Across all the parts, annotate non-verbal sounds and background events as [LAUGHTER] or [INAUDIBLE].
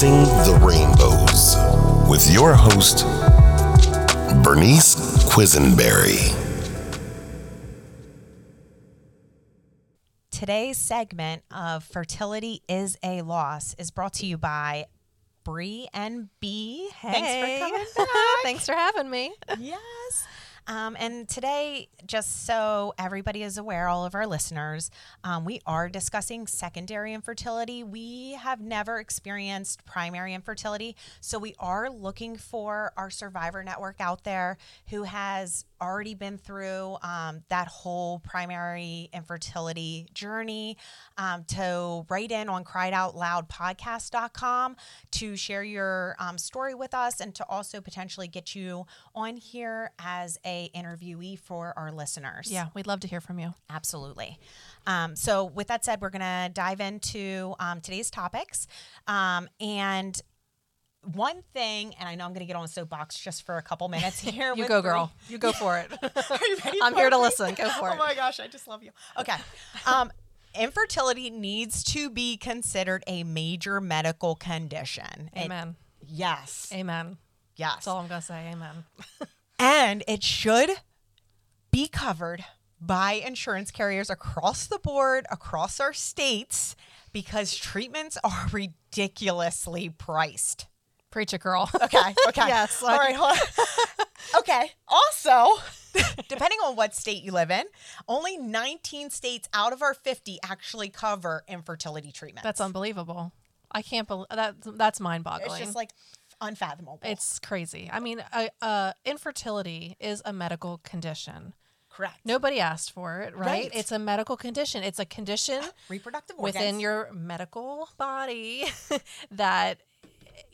by Chasing the Rainbows with your host, Bernice Quisenberry. Today's segment of Fertility is a Loss is brought to you by Bree and B. Thanks for coming [LAUGHS] back. Thanks for having me. yes. Um, and today, just so everybody is aware, all of our listeners, um, we are discussing secondary infertility. We have never experienced primary infertility. So we are looking for our survivor network out there who has already been through um, that whole primary infertility journey um, to write in on cryitoutloudpodcast.com to share your um, story with us and to also potentially get you on here as a interviewee for our listeners. Yeah, we'd love to hear from you. Absolutely. Um, so with that said, we're going to dive into um, today's topics. Um, and one thing, and I know I'm going to get on a soapbox just for a couple minutes [LAUGHS] here. you go, Bree. girl. You go for it. [LAUGHS] I'm for here to listen. Go for oh it. Oh my gosh, I just love you. Okay. Um, infertility needs to be considered a major medical condition. It- Amen. yes. Amen. Yes. That's all I'm gonna say. Amen. [LAUGHS] and it should be covered by insurance carriers across the board, across our states, because treatments are ridiculously priced. Preach it, girl. Okay. Okay. [LAUGHS] Yes, All right. hold on. [LAUGHS] okay. Also, depending on what state you live in, only 19 states out of our 50 actually cover infertility treatment. That's unbelievable. I can't believe that. That's mind-boggling. It's just like unfathomable. It's crazy. I mean, uh, uh, infertility is a medical condition. correct. Nobody asked for it, right? Right. It's a medical condition. It's a condition Reproductive organs. within your medical body [LAUGHS] that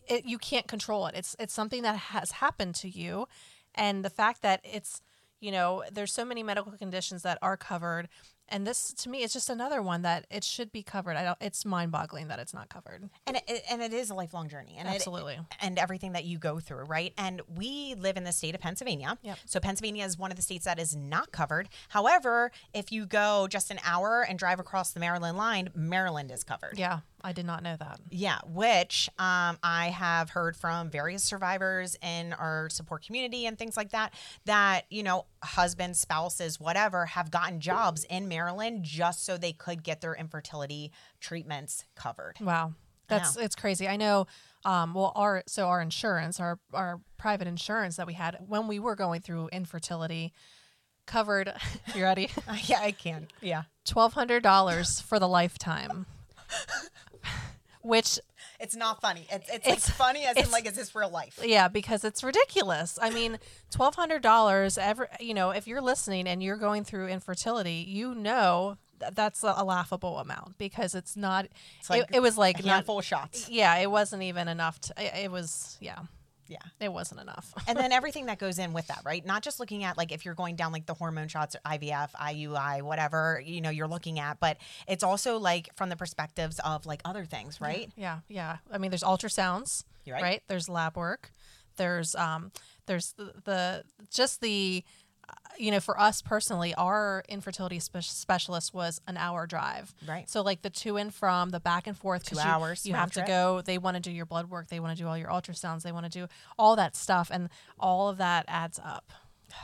it, you can't control it. It's it's something that has happened to you, and the fact that it's you know there's so many medical conditions that are covered, and this to me is just another one that it should be covered. I don't. It's mind boggling that it's not covered. and it, and it is a lifelong journey and it- Absolutely. and everything that you go through right and we live in the state of pennsylvania Yep. so pennsylvania is one of the states that is not covered however if you go just an hour and drive across the maryland line maryland is covered Yeah, I did not know that. yeah, which um, I have heard from various survivors in our support community and things like that. That you know, husbands, spouses, whatever, have gotten jobs in Maryland just so they could get their infertility treatments covered. Wow. That's it's crazy. I know um well our so our insurance, our our private insurance that we had when we were going through infertility covered [LAUGHS] you ready? [LAUGHS] yeah, I can. Yeah, Twelve hundred dollars for the lifetime. [LAUGHS] Which it's not funny. It's it's, It's- like funny as in like, is this real life? yeah, because it's ridiculous. I mean, twelve hundred dollars every you know, if you're listening and you're going through infertility, you know that that's a, a laughable amount because it's not It's like it, it was like a not, handful of shots. yeah, it wasn't even enough to it, it was yeah. Yeah. It wasn't enough. [LAUGHS] and then everything that goes in with that, right? Not just looking at like if you're going down like the hormone shots, IVF, IUI, whatever, you know, you're looking at, but it's also like from the perspectives of like other things, right? Yeah, yeah. I mean, there's ultrasounds, right. right. There's lab work. There's um, there's the, the just the, you know, for us personally, our infertility spe- specialist was an hour drive. Right. So like the to and from, the back and forth. Two you, hours You have to go. They want to do your blood work. They want to do all your ultrasounds. They want to do all that stuff, and all of that adds up. [SIGHS]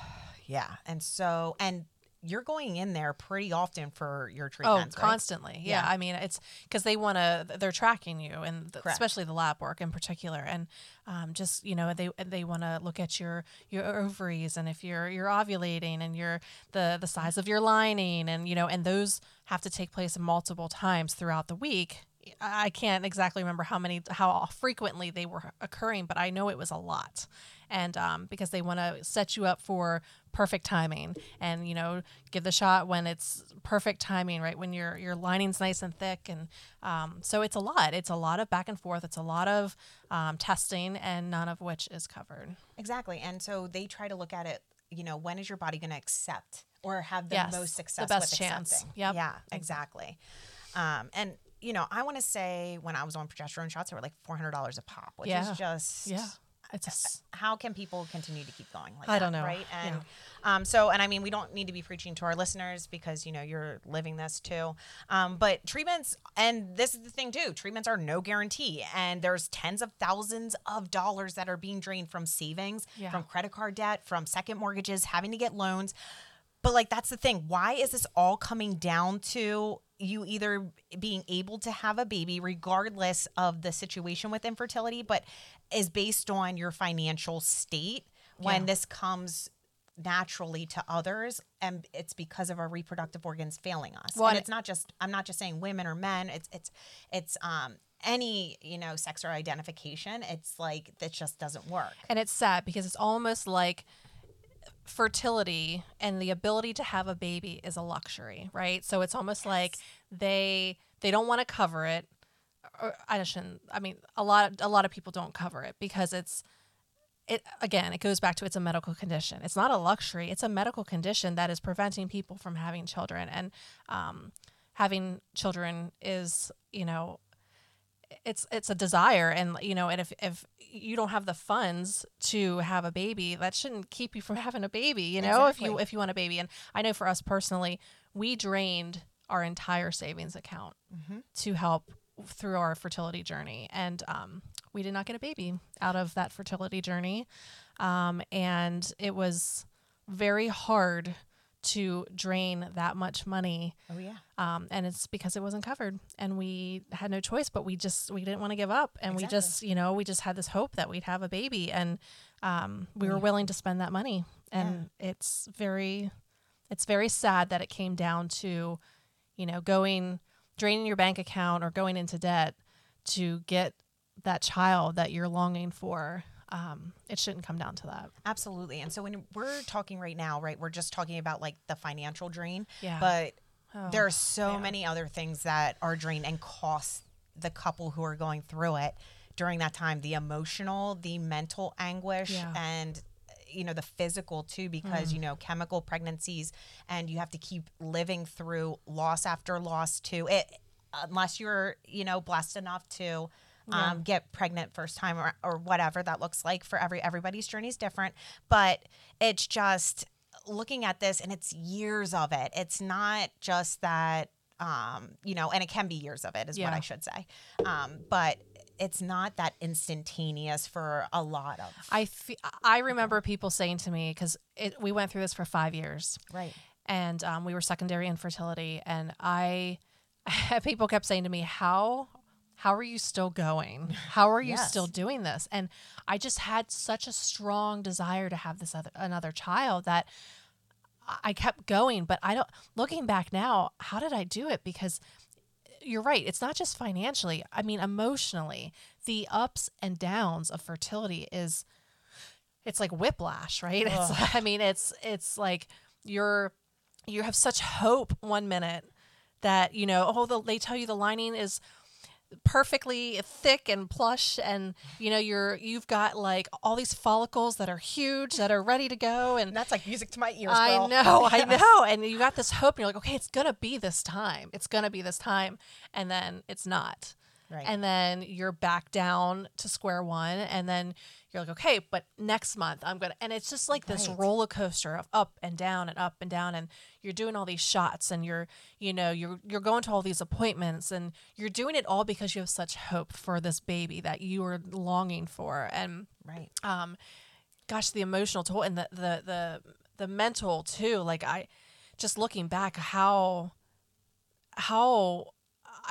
Yeah. And so, and you're going in there pretty often for your Oh, treatments, right? constantly. Yeah. Yeah. I mean, it's because they want to. They're tracking you, and th- Correct. especially the lab work in particular, and um, just you know they they want to look at your your ovaries and if you're you're ovulating and your the the size of your lining and you know and those have to take place multiple times throughout the week. I can't exactly remember how many how frequently they were occurring, but I know it was a lot, and um, because they want to set you up for perfect timing and you know give the shot when it's perfect timing right when your your lining's nice and thick and um, so it's a lot it's a lot of back and forth it's a lot of um, testing and none of which is covered Exactly. And so they try to look at it, you know, when is your body going to accept or have the Yes, most the success best with chance. accepting? Yep. Yeah, exactly. Um, and you know, I want to say when I was on progesterone shots, they were like four hundred dollars a pop, which Yeah. is just Yeah. it's just, how can people continue to keep going like I that, don't know. right and Yeah. um, so and i mean we don't need to be preaching to our listeners because you know you're living this too um, but treatments and this is the thing too treatments are no guarantee and there's tens of thousands of dollars that are being drained from savings Yeah. from credit card debt from second mortgages having to get loans but like that's the thing. Why is this all coming down to you either being able to have a baby regardless of the situation with infertility, but is based on your financial state when Yeah. this comes naturally to others and it's because of our reproductive organs failing us. Well, and it's not just I'm not just saying women or men, it's it's it's um any, you know, sex or identification. It's like that just doesn't work. and it's sad because it's almost like fertility and the ability to have a baby is a luxury, right? So it's almost like they they don't want to cover it. Or I shouldn't. I mean, a lot a lot of people don't cover it because it's it again. It goes back to it's a medical condition. It's not a luxury. It's a medical condition that is preventing people from having children, and um, having children is you know it's it's a desire and you know and if if you don't have the funds to have a baby that shouldn't keep you from [LAUGHS] having a baby you know if you if you want a baby. And i know for us personally we drained our entire savings account to help through our fertility journey. And um, we did not get a baby out of that fertility journey. Um, and it was very hard to drain that much money Oh yeah. um, and it's because it wasn't covered and we had no choice but we just we didn't want to give up and we just you know we just had this hope that we'd have a baby and um, we were willing to spend that money. And it's very it's very sad that it came down to you know going draining your bank account or going into debt to get that child that you're longing for um, it shouldn't come down to that Absolutely. And so when we're talking right now, right, we're just talking about like the financial drain. Yeah. But Oh, there are so many other things that are drained and cost the couple who are going through it during that time the emotional, the mental anguish, Yeah. and you know the physical too because you know chemical pregnancies and you have to keep living through loss after loss too it unless you're you know blessed enough to um, get pregnant first time or, or whatever that looks like for every everybody's journey is different. But it's just looking at this and it's years of it. It's not just that um, you know and it can be years of it is what i should say. Um, but it's not that instantaneous for a lot of I fe- I remember people saying to me because we went through this for five years, right. And um, we were secondary infertility, and I [LAUGHS] people kept saying to me, "How how are you still going? How are you Yes. still doing this?" And I just had such a strong desire to have this other another child that I- kept going. But I don't. Looking back now, how did I do it? Because you're right. It's not just financially. I mean, emotionally, the ups and downs of fertility is it's like whiplash, right? [LAUGHS] It's I mean, it's it's like you're you have such hope one minute that you know, oh, the, they tell you the lining is perfectly thick and plush and you know you're you've got like all these follicles that are huge that are ready to go and that's like music to my ears I girl. know, I [LAUGHS] know. And you got this hope, and you're like, okay, it's gonna be this time. It's gonna be this time, and then it's not. Right. And then you're back down to square one, and then you're like, okay, but next month I'm gonna. And it's just like this Right. roller coaster of up and down and up and down, and you're doing all these shots, and you're, you know, you're you're going to all these appointments, and you're doing it all because you have such hope for this baby that you are longing for, and right um gosh the emotional toll and the the the, the mental too like i just looking back how how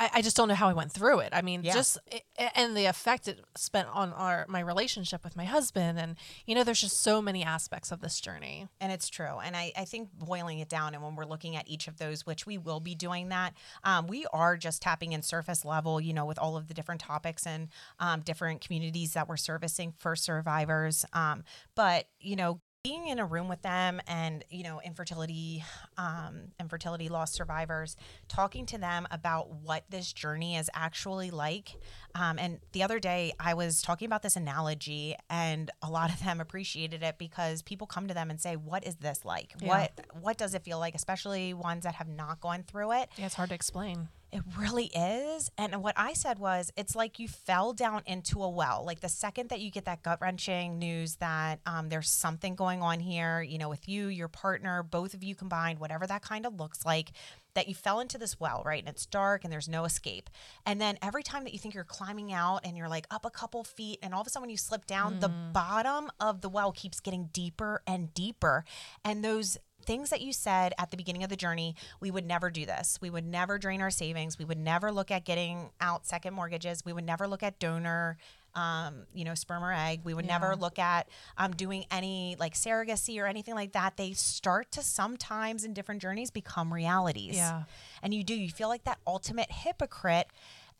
I, I just don't know how I went through it. I mean, Yeah. just i- and the effect it spent on our my relationship with my husband, and you know, there's just so many aspects of this journey. And it's true. And I, I think boiling it down, and when we're looking at each of those, which we will be doing that, um, we are just tapping in surface level, you know, with all of the different topics and um, different communities that we're servicing for survivors. Um, but, you know, being in a room with them and you know infertility um, infertility loss survivors talking to them about what this journey is actually like um, and the other day i was talking about this analogy and a lot of them appreciated it because people come to them and say what is this like Yeah. what what does it feel like especially ones that have not gone through it Yeah, it's hard to explain. It really is. And what I said was, it's like you fell down into a well. Like the second that you get that gut wrenching news that um, there's something going on here, you know, with you, your partner, both of you combined, whatever that kind of looks like, that you fell into this well, right? And it's dark and there's no escape. And then every time that you think you're climbing out and you're like up a couple feet, and all of a sudden when you slip down, mm. the bottom of the well keeps getting deeper and deeper. And those things that you said at the beginning of the journey, we would never do this. We would never drain our savings. We would never look at getting out second mortgages. We would never look at donor um, you know, sperm or egg. We would yeah. never look at um, doing any like surrogacy or anything like that. They start to sometimes in different journeys become realities. Yeah. And you do, you feel like that ultimate hypocrite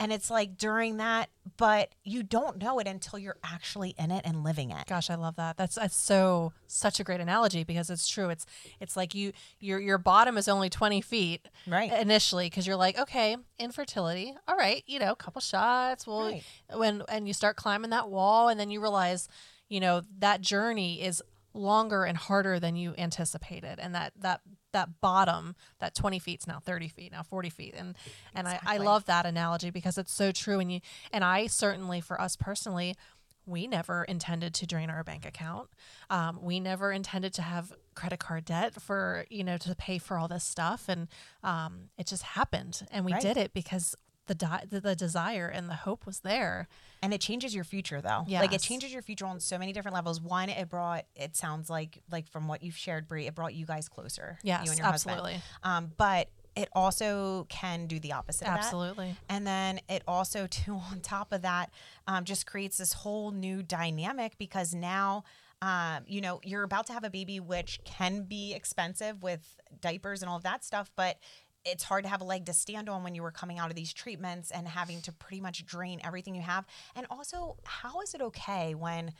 and it's like during that, but you don't know it until you're actually in it and living it. Gosh, I love that. That's that's so such a great analogy because it's true. It's it's like you your your bottom is only 20 feet right initially because you're like okay infertility all right you know a couple shots well right. when and you start climbing that wall and then you realize you know that journey is longer and harder than you anticipated and that that that bottom that 20 feet is now 30 feet now 40 feet. And and exactly. I, I love that analogy because it's so true. And you and i certainly for us personally we never intended to drain our bank account. Um, we never intended to have credit card debt for you know to pay for all this stuff. And um, it just happened. And we right. did it because the, di- the, the desire and the hope was there. And it changes your future though. Yes. like it changes your future on so many different levels. One it brought it sounds like like from what you've shared Bree it brought you guys closer yes you and your absolutely. Husband um, but it also can do the opposite absolutely. And then it also [LAUGHS] too on top of that um, just creates this whole new dynamic because now um, you know, you're about to have a baby, which can be expensive with diapers and all of that stuff, but it's hard to have a leg to stand on when you were coming out of these treatments and having to pretty much drain everything you have. And also, how is it okay when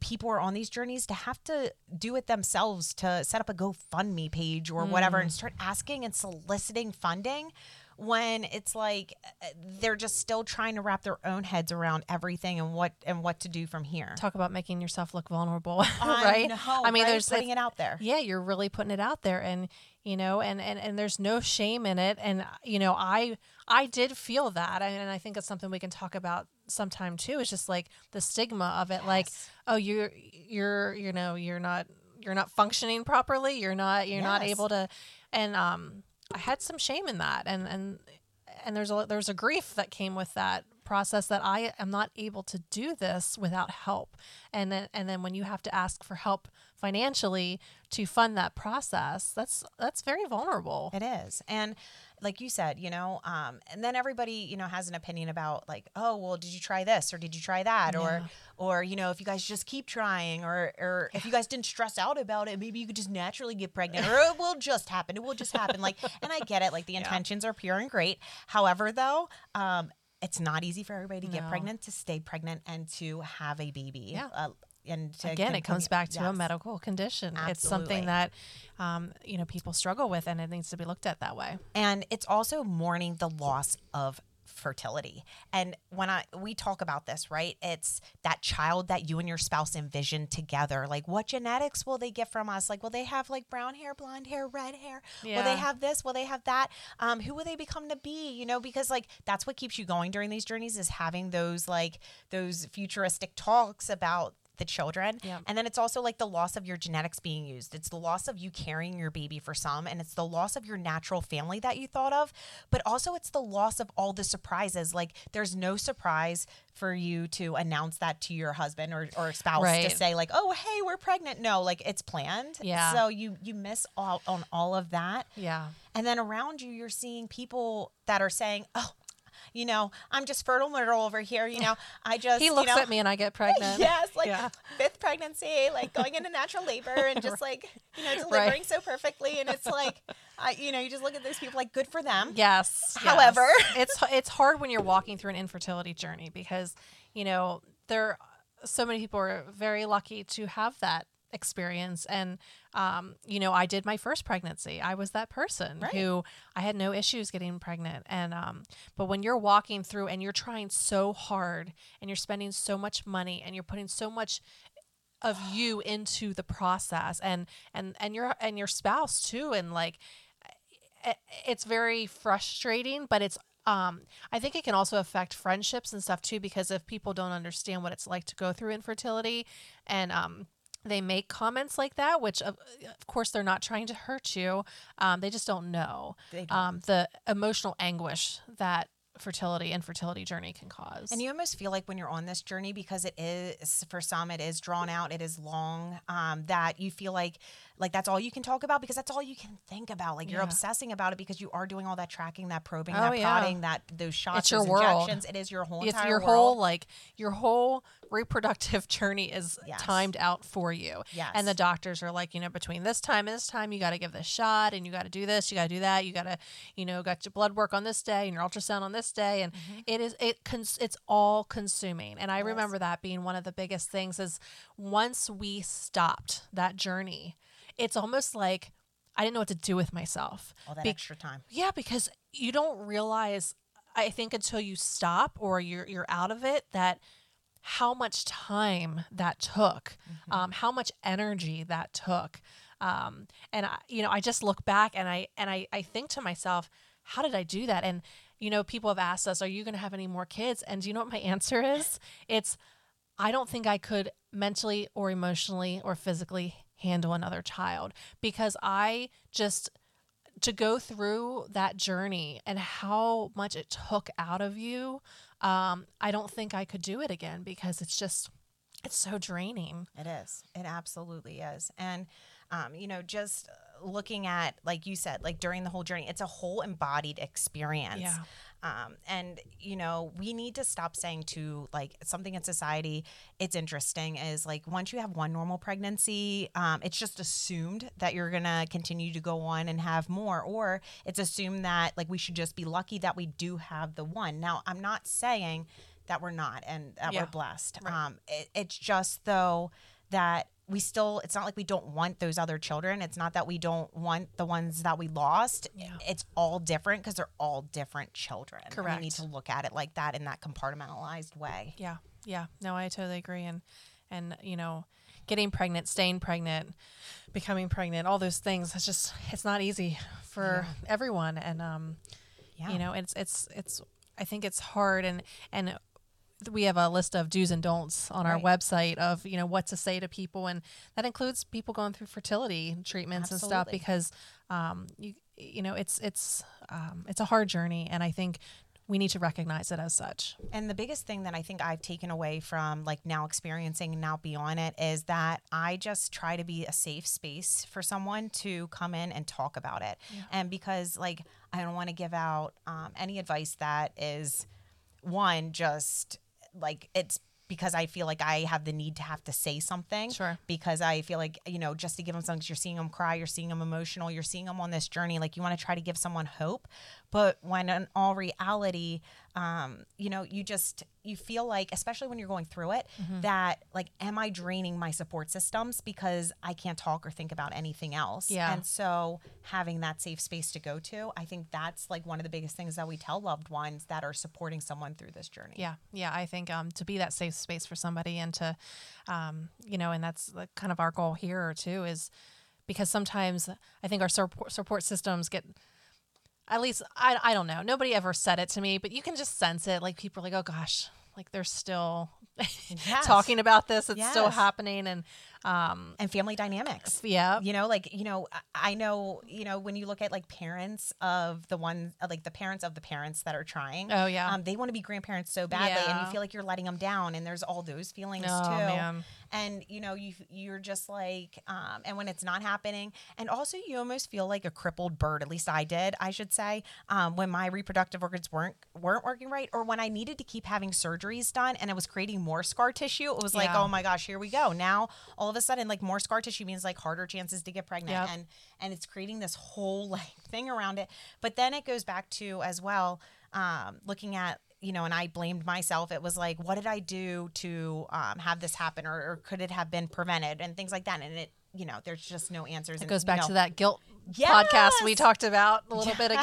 people are on these journeys to have to do it themselves to set up a GoFundMe page or mm. whatever and start asking and soliciting funding? when it's like uh, they're just still trying to wrap their own heads around everything and what and what to do from here. Talk about making yourself look vulnerable, [LAUGHS] right? I, know, I mean, right? there's putting it out there. Yeah, you're really putting it out there, and you know and, and and there's no shame in it and you know i i did feel that and i think it's something we can talk about sometime too it's just like the stigma of it yes. like oh you're you're you know you're not you're not functioning properly you're not you're yes. not able to and um i had some shame in that and and and there's a there's a grief that came with that process that I am not able to do this without help. And then and then when you have to ask for help financially to fund that process, that's that's very vulnerable. It is. And like you said, you know, um, and then everybody, you know, has an opinion about like, oh, well, did you try this or did you try that? Yeah. Or or, you know, if you guys just keep trying or or if you guys didn't stress out about it, maybe you could just naturally get pregnant or [LAUGHS] it will just happen. It will just happen. Like and I get it, like the intentions yeah. are pure and great. However, though, um, it's not easy for everybody to no. get pregnant, to stay pregnant, and to have a baby. Yeah. Uh, and again, continue. it comes back to yes. a medical condition. Absolutely. It's something that um, you know people struggle with, and it needs to be looked at that way. And it's also mourning the loss of fertility. And when I we talk about this, right? It's that child that you and your spouse envision together. Like what genetics will they get from us? Like will they have like brown hair, blonde hair, red hair? Yeah. Will they have this? Will they have that? Um, who will they become to be? You know, because like that's what keeps you going during these journeys is having those like those futuristic talks about the children. Yeah. And then it's also like the loss of your genetics being used. It's the loss of you carrying your baby for some, and it's the loss of your natural family that you thought of. But also, it's the loss of all the surprises. Like, there's no surprise for you to announce that to your husband or, or spouse right. to say like, "Oh, hey, we're pregnant." No, like it's planned. Yeah. So you you miss all on all of that. Yeah. And then around you, you're seeing people that are saying, "Oh, you know, I'm just fertile myrtle over here. You know, [LAUGHS] I just he looks you know, at me and I get pregnant. [LAUGHS] yes, like yeah. fifth pregnancy, like going into natural labor and [LAUGHS] just like you know delivering right. so perfectly, and it's like, I, you know, you just look at those people like good for them. Yes. However, yes. it's it's hard when you're walking through an infertility journey because you know there so many people are very lucky to have that experience. And um, you know i did my first pregnancy. I was that person right. who i had no issues getting pregnant. And um, but when you're walking through and you're trying so hard and you're spending so much money and you're putting so much of [SIGHS] you into the process and and and your and your spouse too and like it's very frustrating but it's um, I think it can also affect friendships and stuff too, because if people don't understand what it's like to go through infertility and, um, they make comments like that, which of, of course they're not trying to hurt you. Um, they just don't know don't. Um, the emotional anguish that fertility and fertility journey can cause. And you almost feel like when you're on this journey, because it is for some, it is drawn out, it is long. Um, that you feel like, like that's all you can talk about because that's all you can think about. Like you're Yeah. obsessing about it because you are doing all that tracking, that probing, Oh, that yeah. prodding, that those shots, It's your those world. injections. It is your whole it's entire your world. whole like your whole reproductive [LAUGHS] journey is Yes. timed out for you Yes. and the doctors are like you know between this time and this time you got to give this shot and you got to do this you got to do that you got to you know got your blood work on this day and your ultrasound on this day and Mm-hmm. it is it cons- it's all consuming and i remember that being one of the biggest things is once we stopped that journey it's almost like i didn't know what to do with myself all that Be- extra time. yeah, because you don't realize I think until you stop or you're you're out of it that how much time that took, um, how much energy that took. Um, and I, you know, I just look back and I and I, I think to myself, how did I do that? And you know, people have asked us, are you going to have any more kids? And do you know what my [LAUGHS] answer is? It's I don't think I could mentally or emotionally or physically handle another child because I just to go through that journey and how much it took out of you um, i don't think i could do it again because it's just it's so draining It is. It absolutely is. And, um, you know, just looking at, like you said, like during the whole journey, it's a whole embodied experience. Yeah. Um, and, you know, we need to stop saying to like something in society, it's interesting is like once you have one normal pregnancy, um, it's just assumed that you're going to continue to go on and have more, or it's assumed that like we should just be lucky that we do have the one. Now, I'm not saying that we're not and that Yeah. we're blessed. Right. Um, it, it's just though that we still it's not like we don't want those other children. It's not that we don't want the ones that we lost. Yeah. it's all different because they're all different children. And we need to look at it like that in that compartmentalized way. Yeah. Yeah. No i totally agree. And and you know getting pregnant staying pregnant becoming pregnant all those things it's just it's not easy for everyone. And um yeah. you know it's it's it's i think it's hard. And and we have a list of do's and don'ts on our Right. website of you know what to say to people and that includes people going through fertility treatments and stuff because um you you know it's it's um it's a hard journey and i think we need to recognize it as such And the biggest thing that I think I've taken away from like now experiencing and now beyond it is that I just try to be a safe space for someone to come in and talk about it. And because like I don't want to give out um, any advice that is one just like it's because I feel like I have the need to have to say something. Sure. Because I feel like, you know, just to give them something, you're seeing them cry, you're seeing them emotional, you're seeing them on this journey. Like you want to try to give someone hope. But when in all reality, um, you know, you just, you feel like, especially when you're going through it, Mm-hmm. that like, am I draining my support systems because I can't talk or think about anything else? Yeah. And so having that safe space to go to, I think that's like one of the biggest things that we tell loved ones that are supporting someone through this journey. Yeah, yeah. I think um, to be that safe space for somebody and to, um, you know, and that's like kind of our goal here too is because sometimes I think our support support systems get. At least I, I don't know. Nobody ever said it to me, but you can just sense it. Like people are like, oh gosh, like they're still Yes. talking about this. It's still happening, and um, And family dynamics. yeah, you know like you know I- know you know when you look at like parents of the ones uh, like the parents of the parents that are trying Oh, yeah. um, they want to be grandparents so badly and you feel like you're letting them down and there's all those feelings Oh, too man. and you know you you're just like um, and when it's not happening and also you almost feel like a crippled bird at least i did i should say um, when my reproductive organs weren't weren't working right or when i needed to keep having surgeries done and it was creating more scar tissue. It was like Yeah. oh my gosh here we go. Now all of a sudden like more scar tissue means like harder chances to get pregnant Yep. and and it's creating this whole like thing around it. But then it goes back to as well um, looking at you know and i blamed myself. It was like what did i do to um, have this happen or, or could it have been prevented? and things like that. And it you know there's just no answers it goes back to that guilt podcast we talked about a little bit ago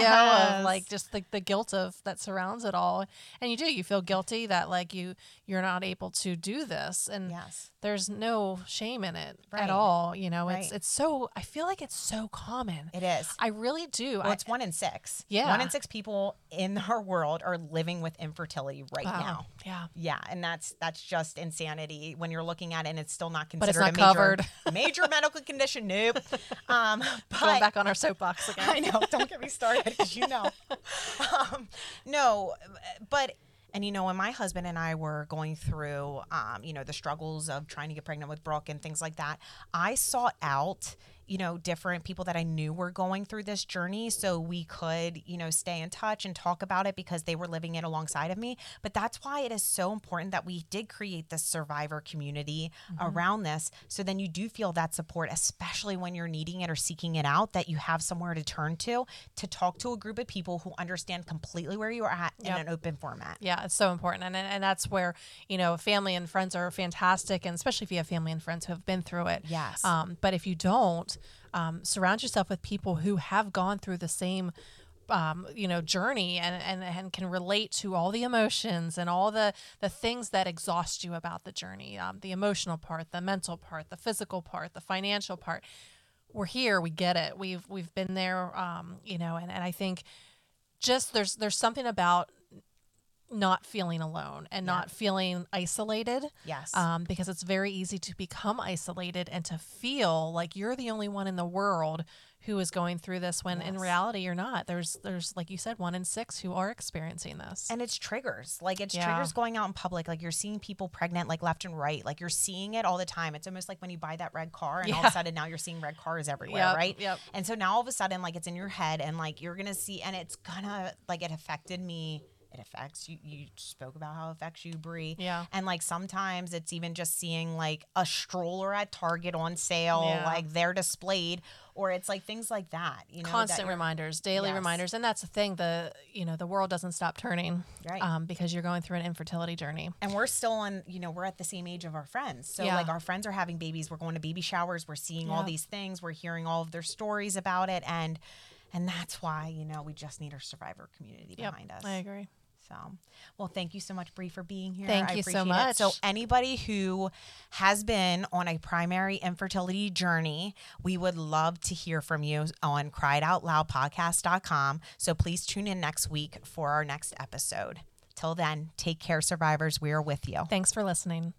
of like just the, the guilt of that surrounds it all and you do you feel guilty that like you you're not able to do this and Yes. there's no shame in it Right. at all you know it's Right. it's so i feel like it's so common It is. i really do Well, I, it's one in six. Yeah. One in six people in [LAUGHS] our world are living with infertility right wow. now. yeah Yeah, and that's that's just insanity when you're looking at it and it's still not it's considered not a major, covered. [LAUGHS] major medical condition. Nope. [LAUGHS] Um, but back on our soapbox again I know. Don't get me started because you know. [LAUGHS] Um, no, but and you know when my husband and I were going through, um, you know, the struggles of trying to get pregnant with Brooke and things like that, I sought out. You know, different people that I knew were going through this journey so we could, you know, stay in touch and talk about it because they were living it alongside of me. But that's why it is so important that we did create this survivor community around this. So then you do feel that support, especially when you're needing it or seeking it out, that you have somewhere to turn to to talk to a group of people who understand completely where you are at Yep. in an open format. Yeah, it's so important. And, and that's where, you know, family and friends are fantastic. And especially if you have family and friends who have been through it. Yes. Um, but if you don't, um, surround yourself with people who have gone through the same. Um, you know, journey and, and and can relate to all the emotions and all the the things that exhaust you about the journey. Um, the emotional part, the mental part, the physical part, the financial part. We're here. We get it. We've we've been there. Um, you know, and, and I think just there's there's something about not feeling alone and not feeling isolated. Yes. Um, because it's very easy to become isolated and to feel like you're the only one in the world who is going through this when in reality you're not. There's there's like you said, one in six who are experiencing this. and it's triggers like it's Yeah. triggers going out in public like you're seeing people pregnant like left and right like you're seeing it all the time it's almost like when you buy that red car and all of a sudden now you're seeing red cars everywhere Yep, right yep. and so now all of a sudden like it's in your head and like you're gonna see and it's gonna like it affected me it affects you you spoke about how it affects you bree Yeah. and like sometimes it's even just seeing like a stroller at target on sale Yeah. like they're displayed or it's like things like that you know constant reminders, daily Yes. reminders, and that's the thing. The you know the world doesn't stop turning, Right. Um, because you're going through an infertility journey. and we're still on you know we're at the same age of our friends so Yeah. like our friends are having babies we're going to baby showers we're seeing all these things we're hearing all of their stories about it and and that's why you know we just need our survivor community Yep, behind us I agree. So well thank you so much Bree for being here Thank I you so much. it. so anybody who has been on a primary infertility journey we would love to hear from you on cryitoutloudpodcast.com so please tune in next week for our next episode till then take care survivors we are with you Thanks for listening.